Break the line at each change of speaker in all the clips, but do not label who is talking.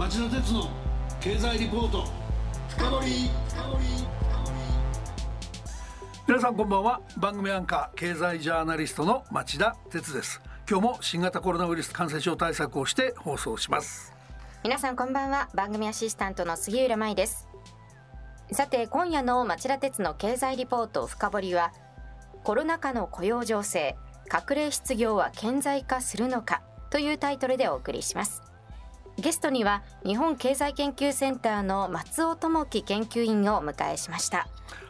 町田鉄の経済リポート。深掘皆さんこんばんは。番組アンカー経済ジャーナリストの町田鉄です。今日も新型コロナウイルス感染症対策をして放送します。
皆さんこんばんは。番組アシスタントの杉浦舞です。さて今夜の町田鉄の経済リポート深掘りはコロナ禍の雇用情勢隠れ失業は顕在化するのかというタイトルでお送りしますゲストには日本経済研究センターの松尾智樹研究員をお迎えしました。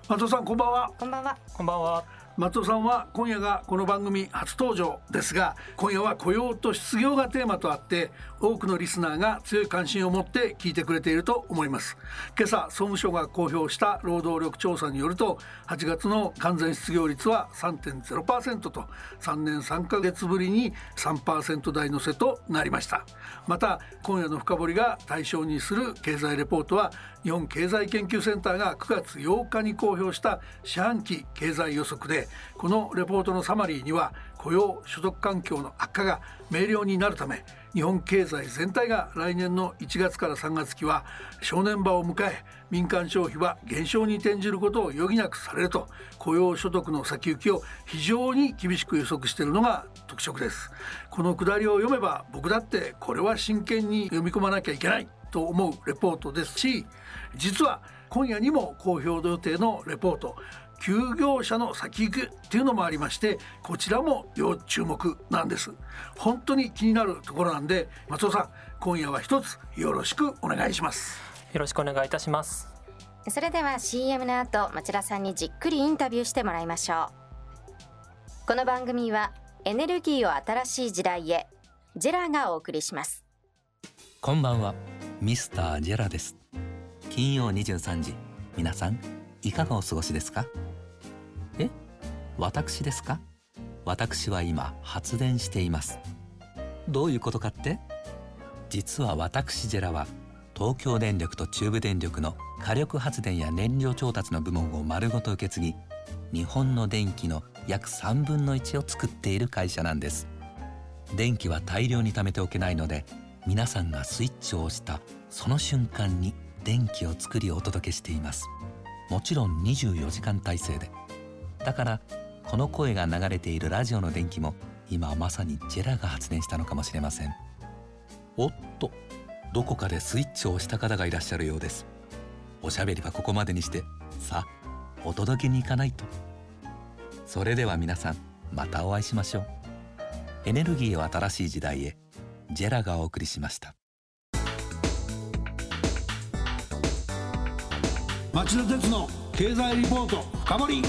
松尾さんこんばんは。
こんばんは。
こんばんは
松尾さんは今夜がこの番組初登場ですが今夜は雇用と失業がテーマとあって多くのリスナーが強い関心を持って聞いてくれていると思います。今朝総務省が公表した労働力調査によると8月の完全失業率は3.0%と3年3ヶ月ぶりに3%台乗せとなりました。また今夜の深掘りが対象にする経済レポートは日本経済研究センターが9月8日に公表した四半期経済予測でこのレポートのサマリーには雇用所得環境の悪化が明瞭になるため日本経済全体が来年の1月から3月期は正念場を迎え民間消費は減少に転じることを余儀なくされると雇用所得の先行きを非常に厳しく予測しているのが特色です。このくだりを読めば僕だってこれは真剣に読み込まなきゃいけないと思うレポートですし実は今夜にも公表予定のレポート休業者の先行くっていうのもありましてこちらも要注目なんです。本当に気になるところなんで松尾さん今夜は一つよろしくお願いします。
よろしくお願いいたします。
それでは CM の後町田さんにじっくりインタビューしてもらいましょう。この番組はエネルギーを新しい時代へジェラがお送りします。
こんばんはミスタージェラです。金曜23時皆さんいかがお過ごしですか？え？私ですか？私は今発電しています。どういうことかって？実は私ジェラは東京電力と中部電力の火力発電や燃料調達の部門を丸ごと受け継ぎ日本の電気の約3分の1を作っている会社なんです。電気は大量に貯めておけないので皆さんがスイッチを押したその瞬間に電気を作りお届けしています。もちろん24時間体制でだからこの声が流れているラジオの電気も今まさにジェラが発電したのかもしれません。おっとどこかでスイッチを押した方がいらっしゃるようです。おしゃべりはここまでにして。さあお届けに行かないと。それでは皆さんまたお会いしましょう。エネルギーを新しい時代へ。ジェラがお送りしました。
町田鉄の経済リポート深掘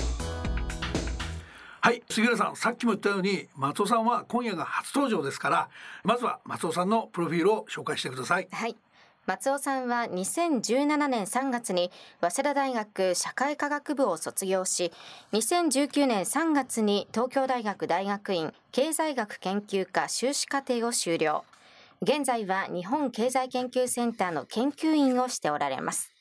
はい杉浦さんさっきも言ったように松尾さんは今夜が初登場ですからまずは松尾さんのプロフィールを紹介してください。
はい。松尾さんは2017年3月に早稲田大学社会科学部を卒業し2019年3月に東京大学大学院経済学研究科修士課程を修了。現在は日本経済研究センターの研究員をしておられます。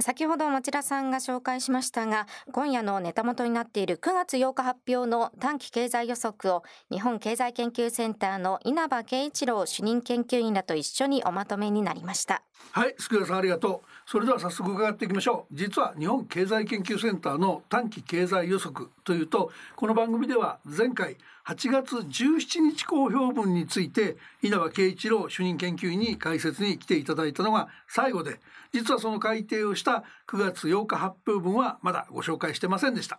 先ほど町田さんが紹介しましたが今夜のネタ元になっている9月8日発表の短期経済予測を日本経済研究センターの稲葉圭一郎主任研究員らと一緒におまとめになりました。
はい福田さんありがとう。それでは早速伺っていきましょう。実は日本経済研究センターの短期経済予測というとこの番組では前回8月17日公表分について稲葉圭一郎主任研究員に解説に来ていただいたのが最後で実はその改定をした9月8日発表分はまだご紹介してませんでした。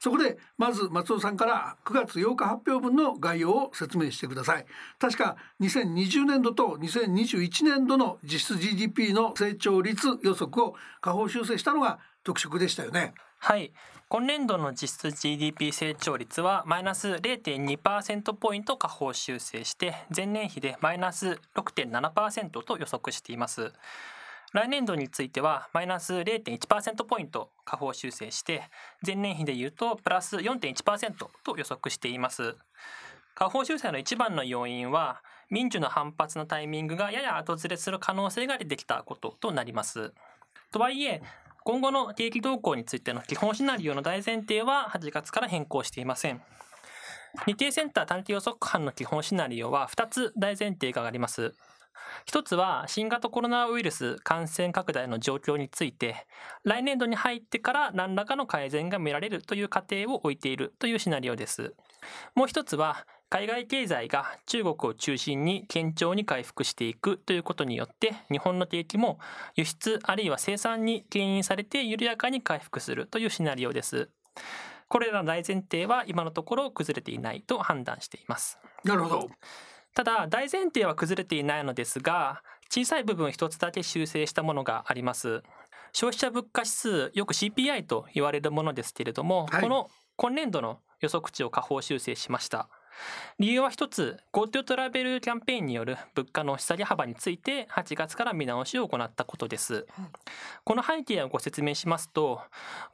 そこでまず松尾さんから9月8日発表分の概要を説明してください。確か2020年度と2021年度の実質 GDP の成長率予測を下方修正したのが特色でしたよね。
はい。今年度の実質 GDP 成長率はマイナス0.2%ポイント下方修正して前年比でマイナス6.7%と予測しています。来年度についてはマイナス0.1%ポイント下方修正して前年比でいうとプラス4.1%と予測しています。下方修正の一番の要因は民主の反発のタイミングがやや後ずれする可能性が出てきたこととなります。とはいえ今後の景気動向についての基本シナリオの大前提は8月から変更していません。日程センター短期予測班の基本シナリオは2つ大前提があります。一つは新型コロナウイルス感染拡大の状況について来年度に入ってから何らかの改善が見られるという過程を置いているというシナリオです。もう一つは海外経済が中国を中心に堅調に回復していくということによって日本の景気も輸出あるいは生産に牽引されて緩やかに回復するというシナリオです。これらの大前提は今のところ崩れていないと判断しています。
なるほど。
ただ大前提は崩れていないのですが小さい部分一つだけ修正したものがあります。消費者物価指数よく CPI と言われるものですけれども、はい、この今年度の予測値を下方修正しました理由は一つ GoTo トラベルキャンペーンによる物価の押し下げ幅について8月から見直しを行ったことです、この背景をご説明しますと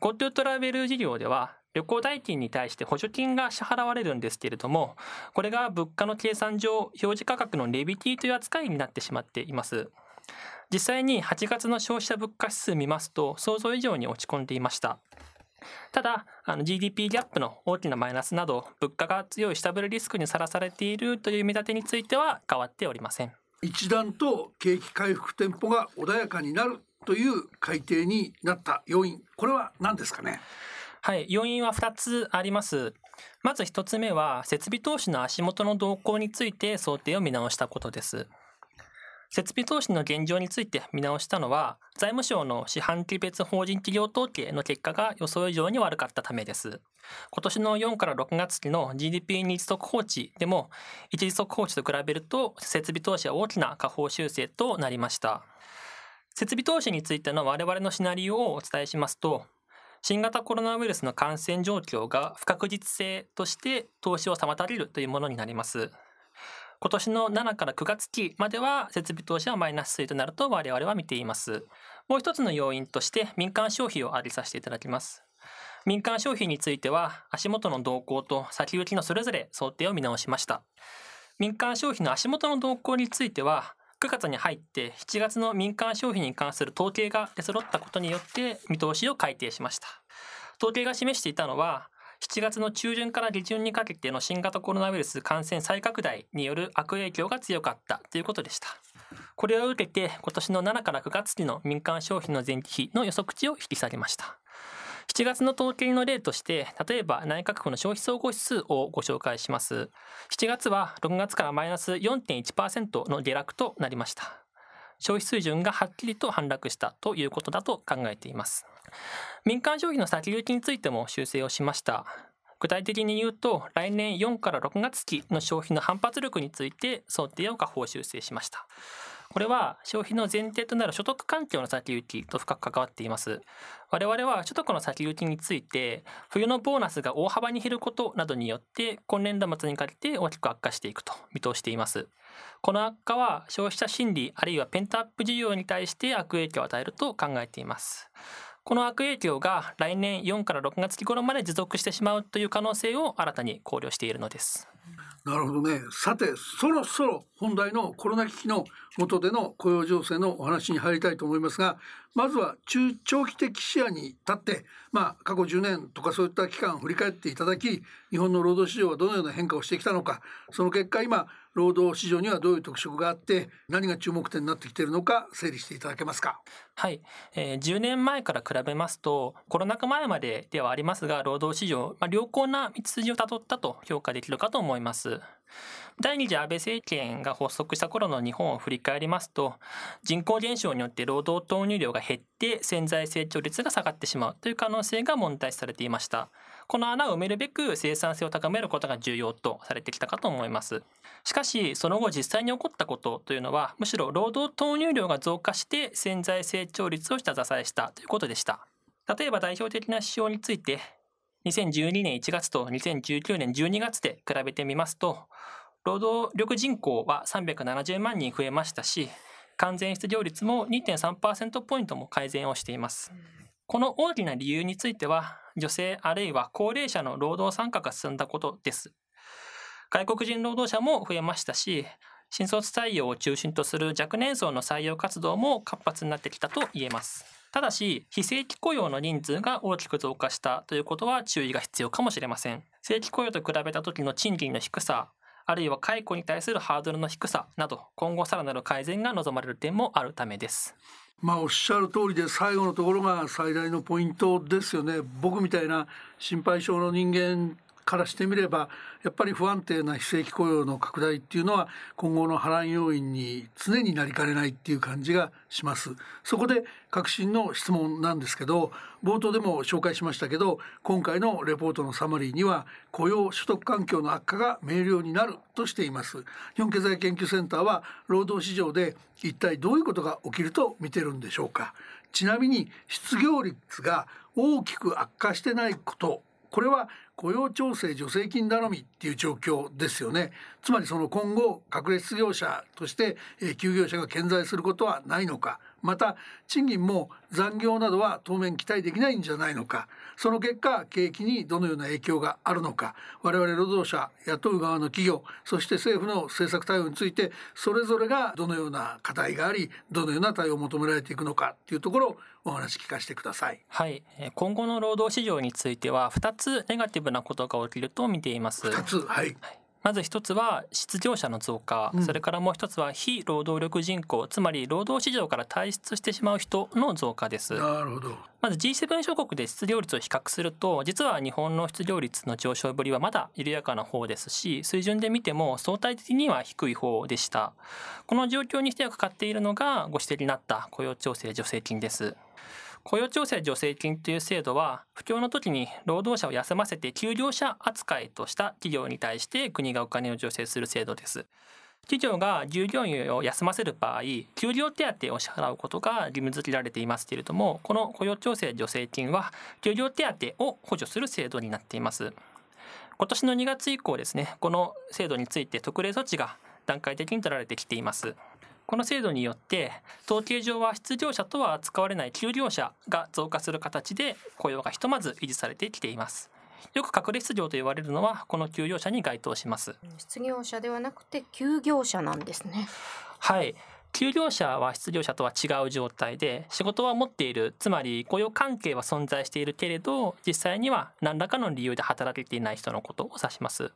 GoTo トラベル事業では旅行代金に対して補助金が支払われるんですけれどもこれが物価の計算上表示価格のレビティという扱いになってしまっています。実際に8月の消費者物価指数見ますと想像以上に落ち込んでいましたただ GDP ギャップの大きなマイナスなど物価が強い下振れリスクにさらされているという見立てについては変わっておりません。
一段と景気回復テンポが穏やかになるという改定になった要因これは何ですかね？
はい要因は2つあります。まず1つ目は設備投資の足元の動向について想定を見直したことです設備投資の現状について見直したのは、財務省の四半期別法人企業統計の結果が予想以上に悪かったためです。今年の4から6月期の GDP 日速報値でも、一時速報値と比べると設備投資は大きな下方修正となりました。設備投資についての我々のシナリオをお伝えしますと、新型コロナウイルスの感染状況が不確実性として投資を妨げるというものになります。今年の7から9月期までは設備投資はマイナス推となると我々は見ています。もう一つの要因として民間消費を挙げさせていただきます。民間消費については足元の動向と先行きのそれぞれ想定を見直しました。民間消費の足元の動向については9月に入って7月の民間消費に関する統計が出揃ったことによって見通しを改定しました。統計が示していたのは7月の中旬から下旬にかけての新型コロナウイルス感染再拡大による悪影響が強かったということでした。これを受けて今年の7から9月期の民間消費の前期比の予測値を引き下げました。7月の統計の例として、例えば内閣府の消費総合指数をご紹介します。7月は6月からマイナス4.1%の下落となりました。消費水準がはっきりと反落したということだと考えています。民間消費の先行きについても修正をしました。具体的に言うと、来年4から6月期の消費の反発力について想定を下方修正しました。これは消費の前提となる所得環境の先行きと深く関わっています。我々は所得の先行きについて、冬のボーナスが大幅に減ることなどによって、今年度末にかけて大きく悪化していくと見通しています。この悪化は消費者心理あるいはペンタアップ需要に対して悪影響を与えると考えています。この悪影響が来年4から6月期頃まで持続してしまうという可能性を新たに考慮しているのです。
なるほどね。さて、そろそろ本題のコロナ危機の下での雇用情勢のお話に入りたいと思いますが、まずは中長期的視野に立って、まあ過去10年とかそういった期間を振り返っていただき、日本の労働市場はどのような変化をしてきたのか、その結果今労働市場にはどういう特色があって何が注目点になってきているのか整理していただけますか？
はい、えー、10年前から比べますとコロナ禍前までではありますが労働市場、まあ、良好な道筋をたどったと評価できるかと思います。第二次安倍政権が発足した頃の日本を振り返りますと人口減少によって労働投入量が減って潜在成長率が下がってしまうという可能性が問題視されていました。この穴を埋めるべく生産性を高めることが重要とされてきたかと思います。しかしその後実際に起こったことというのはむしろ労働投入量が増加して潜在成長率を下支えしたということでした。例えば代表的な指標について2012年1月と2019年12月で比べてみますと労働力人口は370万人増えましたし、完全失業率も2.3%ポイントも改善をしています。この大きな理由については、女性あるいは高齢者の労働参加が進んだことです。外国人労働者も増えましたし、新卒採用を中心とする若年層の採用活動も活発になってきたと言えます。ただし非正規雇用の人数が大きく増加したということは注意が必要かもしれません。正規雇用と比べた時の賃金の低さあるいは解雇に対するハードルの低さなど今後さらなる改善が望まれる点もあるためです。
まあおっしゃる通りで最後のところが最大のポイントですよね。僕みたいな心配性の人間からしてみればやっぱり不安定な非正規雇用の拡大っていうのは今後の波乱要因に常になりかねないっていう感じがします。そこで革新の質問なんですけど冒頭でも紹介しましたけど今回のレポートのサマリーには雇用所得環境の悪化が明瞭になるとしています。日本経済研究センターは労働市場で一体どういうことが起きると見てるんでしょうか。ちなみに失業率が大きく悪化してないことこれは雇用調整助成金頼みっていう状況ですよね。つまりその今後隠れ失業者として休業者が健在することはないのか。また賃金も残業などは当面期待できないんじゃないのか。その結果景気にどのような影響があるのか。我々労働者雇う側の企業そして政府の政策対応についてそれぞれがどのような課題がありどのような対応を求められていくのかというところをお話聞かせてください。
はい。今後の労働市場については2つネガティブなことが起きると見ています。
2つ。はい
まず一つは失業者の増加、うん、それからもう一つは非労働力人口つまり労働市場から退出してしまう人の増加です。
なるほど。
まず G7 諸国で失業率を比較すると実は日本の失業率の上昇ぶりはまだ緩やかな方ですし水準で見ても相対的には低い方でした。この状況にしてはかかっているのがご指摘になった雇用調整助成金です雇用調整助成金という制度は不況の時に労働者を休ませて休業者扱いとした企業に対して国がお金を助成する制度です。企業が従業員を休ませる場合給料手当を支払うことが義務付けられていますけれどもこの雇用調整助成金は給料手当を補助する制度になっています今年の2月以降ですねこの制度について特例措置が段階的に取られてきていますこの制度によって統計上は失業者とは扱われない休業者が増加する形で雇用がひとまず維持されてきています。よく隠れ失業と言われるのはこの休業者に該当します。
失業者ではなくて休業者なんですね。
はい休業者は失業者とは違う状態で仕事は持っているつまり雇用関係は存在しているけれど実際には何らかの理由で働けていない人のことを指します。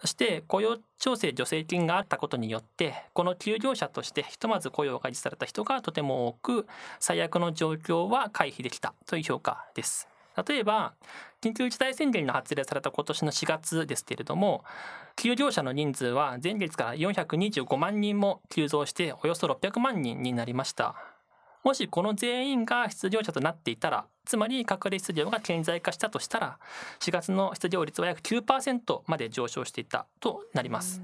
そして雇用調整助成金があったことによってこの休業者としてひとまず雇用が維持された人がとても多く最悪の状況は回避できたという評価です。例えば緊急事態宣言が発令された今年の4月ですけれども休業者の人数は前月から425万人も急増しておよそ600万人になりました。もしこの全員が失業者となっていたらつまり隠れ失業が顕在化したとしたら4月の失業率は約9%まで上昇していたとなります。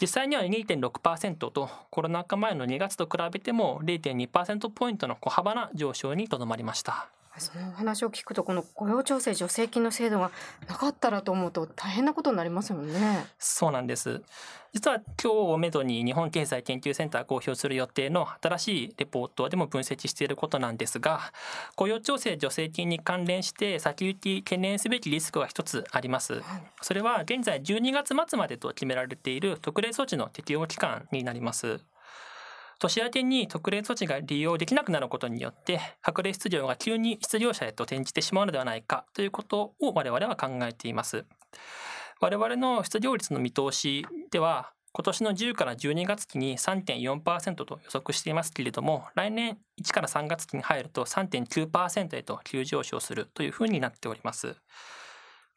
実際には2.6%とコロナ禍前の2月と比べても0.2%ポイントの小幅な上昇にとどまりました
その話を聞くとこの雇用調整助成金の制度がなかったらと思うと大変なことになりますよね。
そうなんです。実は今日をめどに日本経済研究センター公表する予定の新しいレポートでも分析していることなんですが雇用調整助成金に関連して先行き懸念すべきリスクが一つあります。それは現在12月末までと決められている特例措置の適用期間になります。年明けに特例措置が利用できなくなることによって隠れ失業が急に失業者へと転じてしまうのではないかということを我々は考えています。我々の失業率の見通しでは今年の10から12月期に3.4%と予測していますけれども来年1から3月期に入ると3.9%へと急上昇するというふうになっております。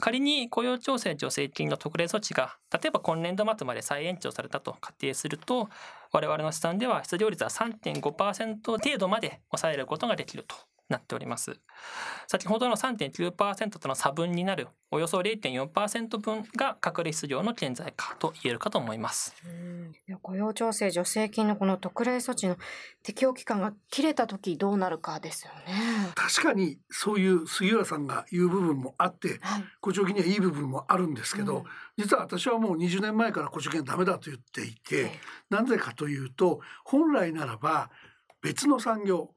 仮に雇用調整助成金の特例措置が例えば今年度末まで再延長されたと仮定すると我々の試算では失業率は3.5%程度まで抑えることができるとなっております。先ほどの3.9%との差分になるおよそ0.4%分が隠れ失業の顕在化と言えるかと思います。
雇用調整助成金のこの特例措置の適用期間が切れた時どうなるかですよね。
確かにそういう杉浦さんが言う部分もあって、はい、補助金にはいい部分もあるんですけど、うん、実は私はもう20年前から補助金はダメだと言っていて、はい、なぜかというと本来ならば別の産業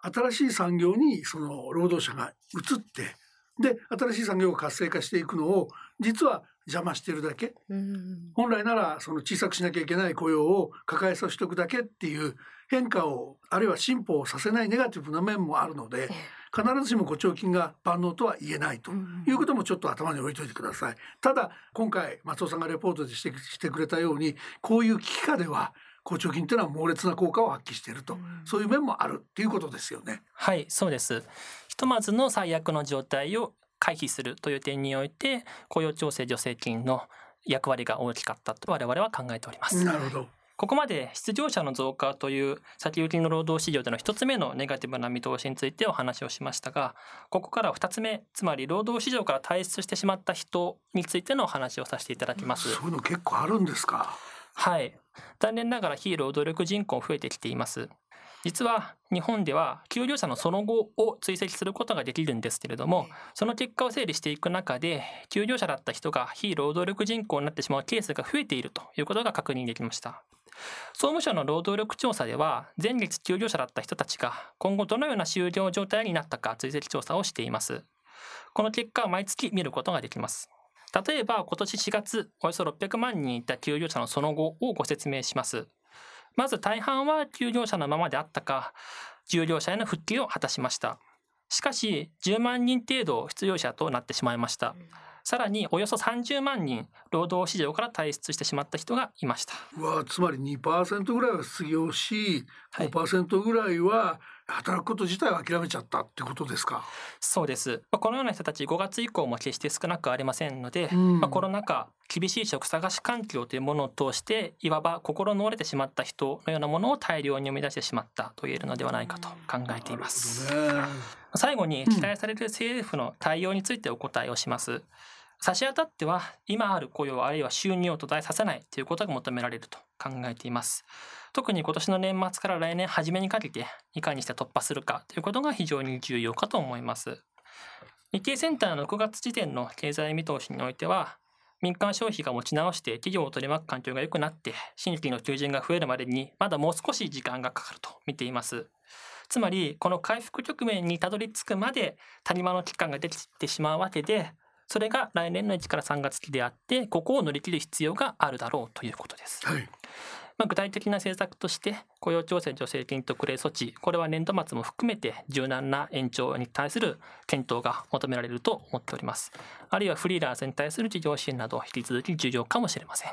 新しい産業にその労働者が移ってで新しい産業が活性化していくのを実は邪魔してるだけ。
うん。
本来ならその小さくしなきゃいけない雇用を抱えさせておくだけっていう変化をあるいは進歩をさせないネガティブな面もあるので必ずしも誤調金が万能とは言えないと
うん
いうこともちょっと頭に置いといてください。ただ今回松尾さんがレポートでしてしてくれたようにこういう危機下では好調金っていうのは猛烈な効果を発揮していると、
うん
そういう面もあるっていうことですよね。
はいそうですひとまずの最悪の状態を回避するという点において雇用調整助成金の役割が大きかったと我々は考えております。
なるほど。
ここまで失業者の増加という先行きの労働市場での一つ目のネガティブな見通しについてお話をしましたがここからは二つ目つまり労働市場から退出してしまった人についてのお話をさせていただきます。
そういうの結構あるんですか？
はい残念ながら非労働力人口増えてきています実は日本では給料者のその後を追跡することができるんですけれどもその結果を整理していく中で給料者だった人が非労働力人口になってしまうケースが増えているということが確認できました。総務省の労働力調査では前月給料者だった人たちが今後どのような就業状態になったか追跡調査をしています。この結果は毎月見ることができます。例えば今年4月およそ600万人いた給料者のその後をご説明しますまず大半は給料者のままであったか従業者への復帰を果たしました。しかし10万人程度失業者となってしまいました。さらにおよそ30万人労働市場から退出してしまった人がいました。
うわつまり2%ぐらいは失業し
はい。
5%ぐらいは働くこと自体を諦めちゃったってことですか？
そうですまあこのような人たち5月以降も決して少なくありませんので、
うん
まあ、コロナ禍厳しい職探し環境というものを通していわば心の折れてしまった人のようなものを大量に生み出してしまったと言えるのではないかと考えています。
ね
最後に期待される政府の対応についてお答えをします。差し当たっては今ある雇用あるいは収入を途絶えさせないということが求められると考えています。特に今年の年末から来年初めにかけていかにして突破するかということが非常に重要かと思います。日経センターの6月時点の経済見通しにおいては民間消費が持ち直して企業を取り巻く環境が良くなって新規の求人が増えるまでにまだもう少し時間がかかると見ています。つまりこの回復局面にたどり着くまで谷間の期間ができてしまうわけでそれが来年の1から3月期であってここを乗り切る必要があるだろうということです。
はい。
まあ、具体的な政策として雇用調整助成金特例措置これは年度末も含めて柔軟な延長に対する検討が求められると思っておりますあるいはフリーランスに対する事業支援など引き続き重要かもしれません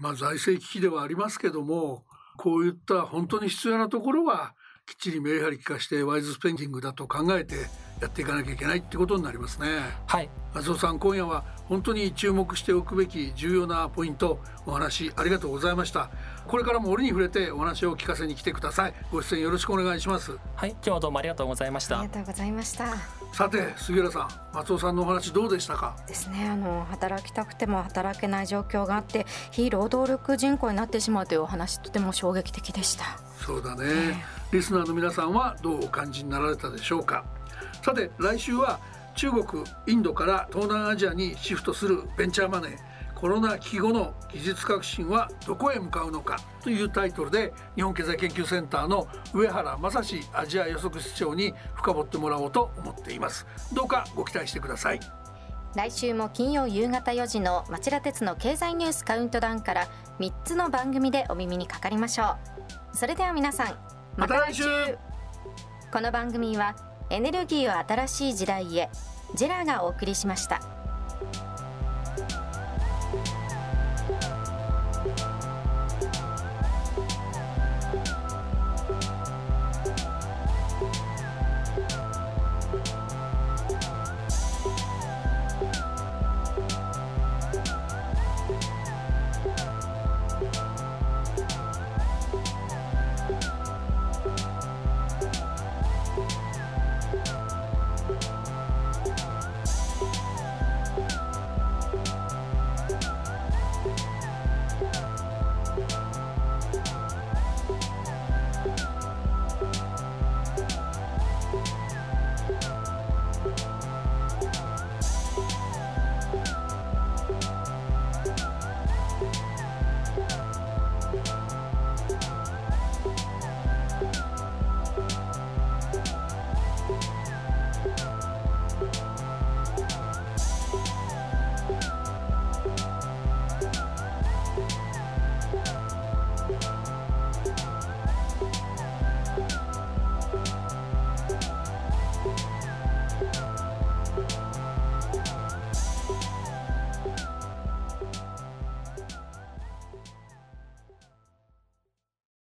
まあ財政危機ではありますけどもこういった本当に必要なところはきっちりメリハリ利かしてワイズスペンディングだと考えてやっていかなきゃいけないってことになりますね。
はい。
松尾さん今夜は本当に注目しておくべき重要なポイントお話ありがとうございました。これからも折に触れてお話を聞かせに来てください。ご出演よろしくお願いします。
はい今日はどうもありがとうございました。
ありがとうございました。
さて杉浦さん松尾さんのお話どうでしたか？
ですねあの働きたくても働けない状況があって非労働力人口になってしまうというお話とても衝撃的でした。
そうだね。リスナーの皆さんはどうお感じになられたでしょうか？さて来週は中国インドから東南アジアにシフトするベンチャーマネーコロナ危機後の技術革新はどこへ向かうのかというタイトルで日本経済研究センターの上原正史アジア予測室長に深掘ってもらおうと思っています。どうかご期待してください。
来週も金曜夕方4時の町田鉄の経済ニュースカウントダウンから3つの番組でお耳にかかりましょう。それでは皆さん
また来週。
この番組はエネルギーを新しい時代へ。ジェラがお送りしました。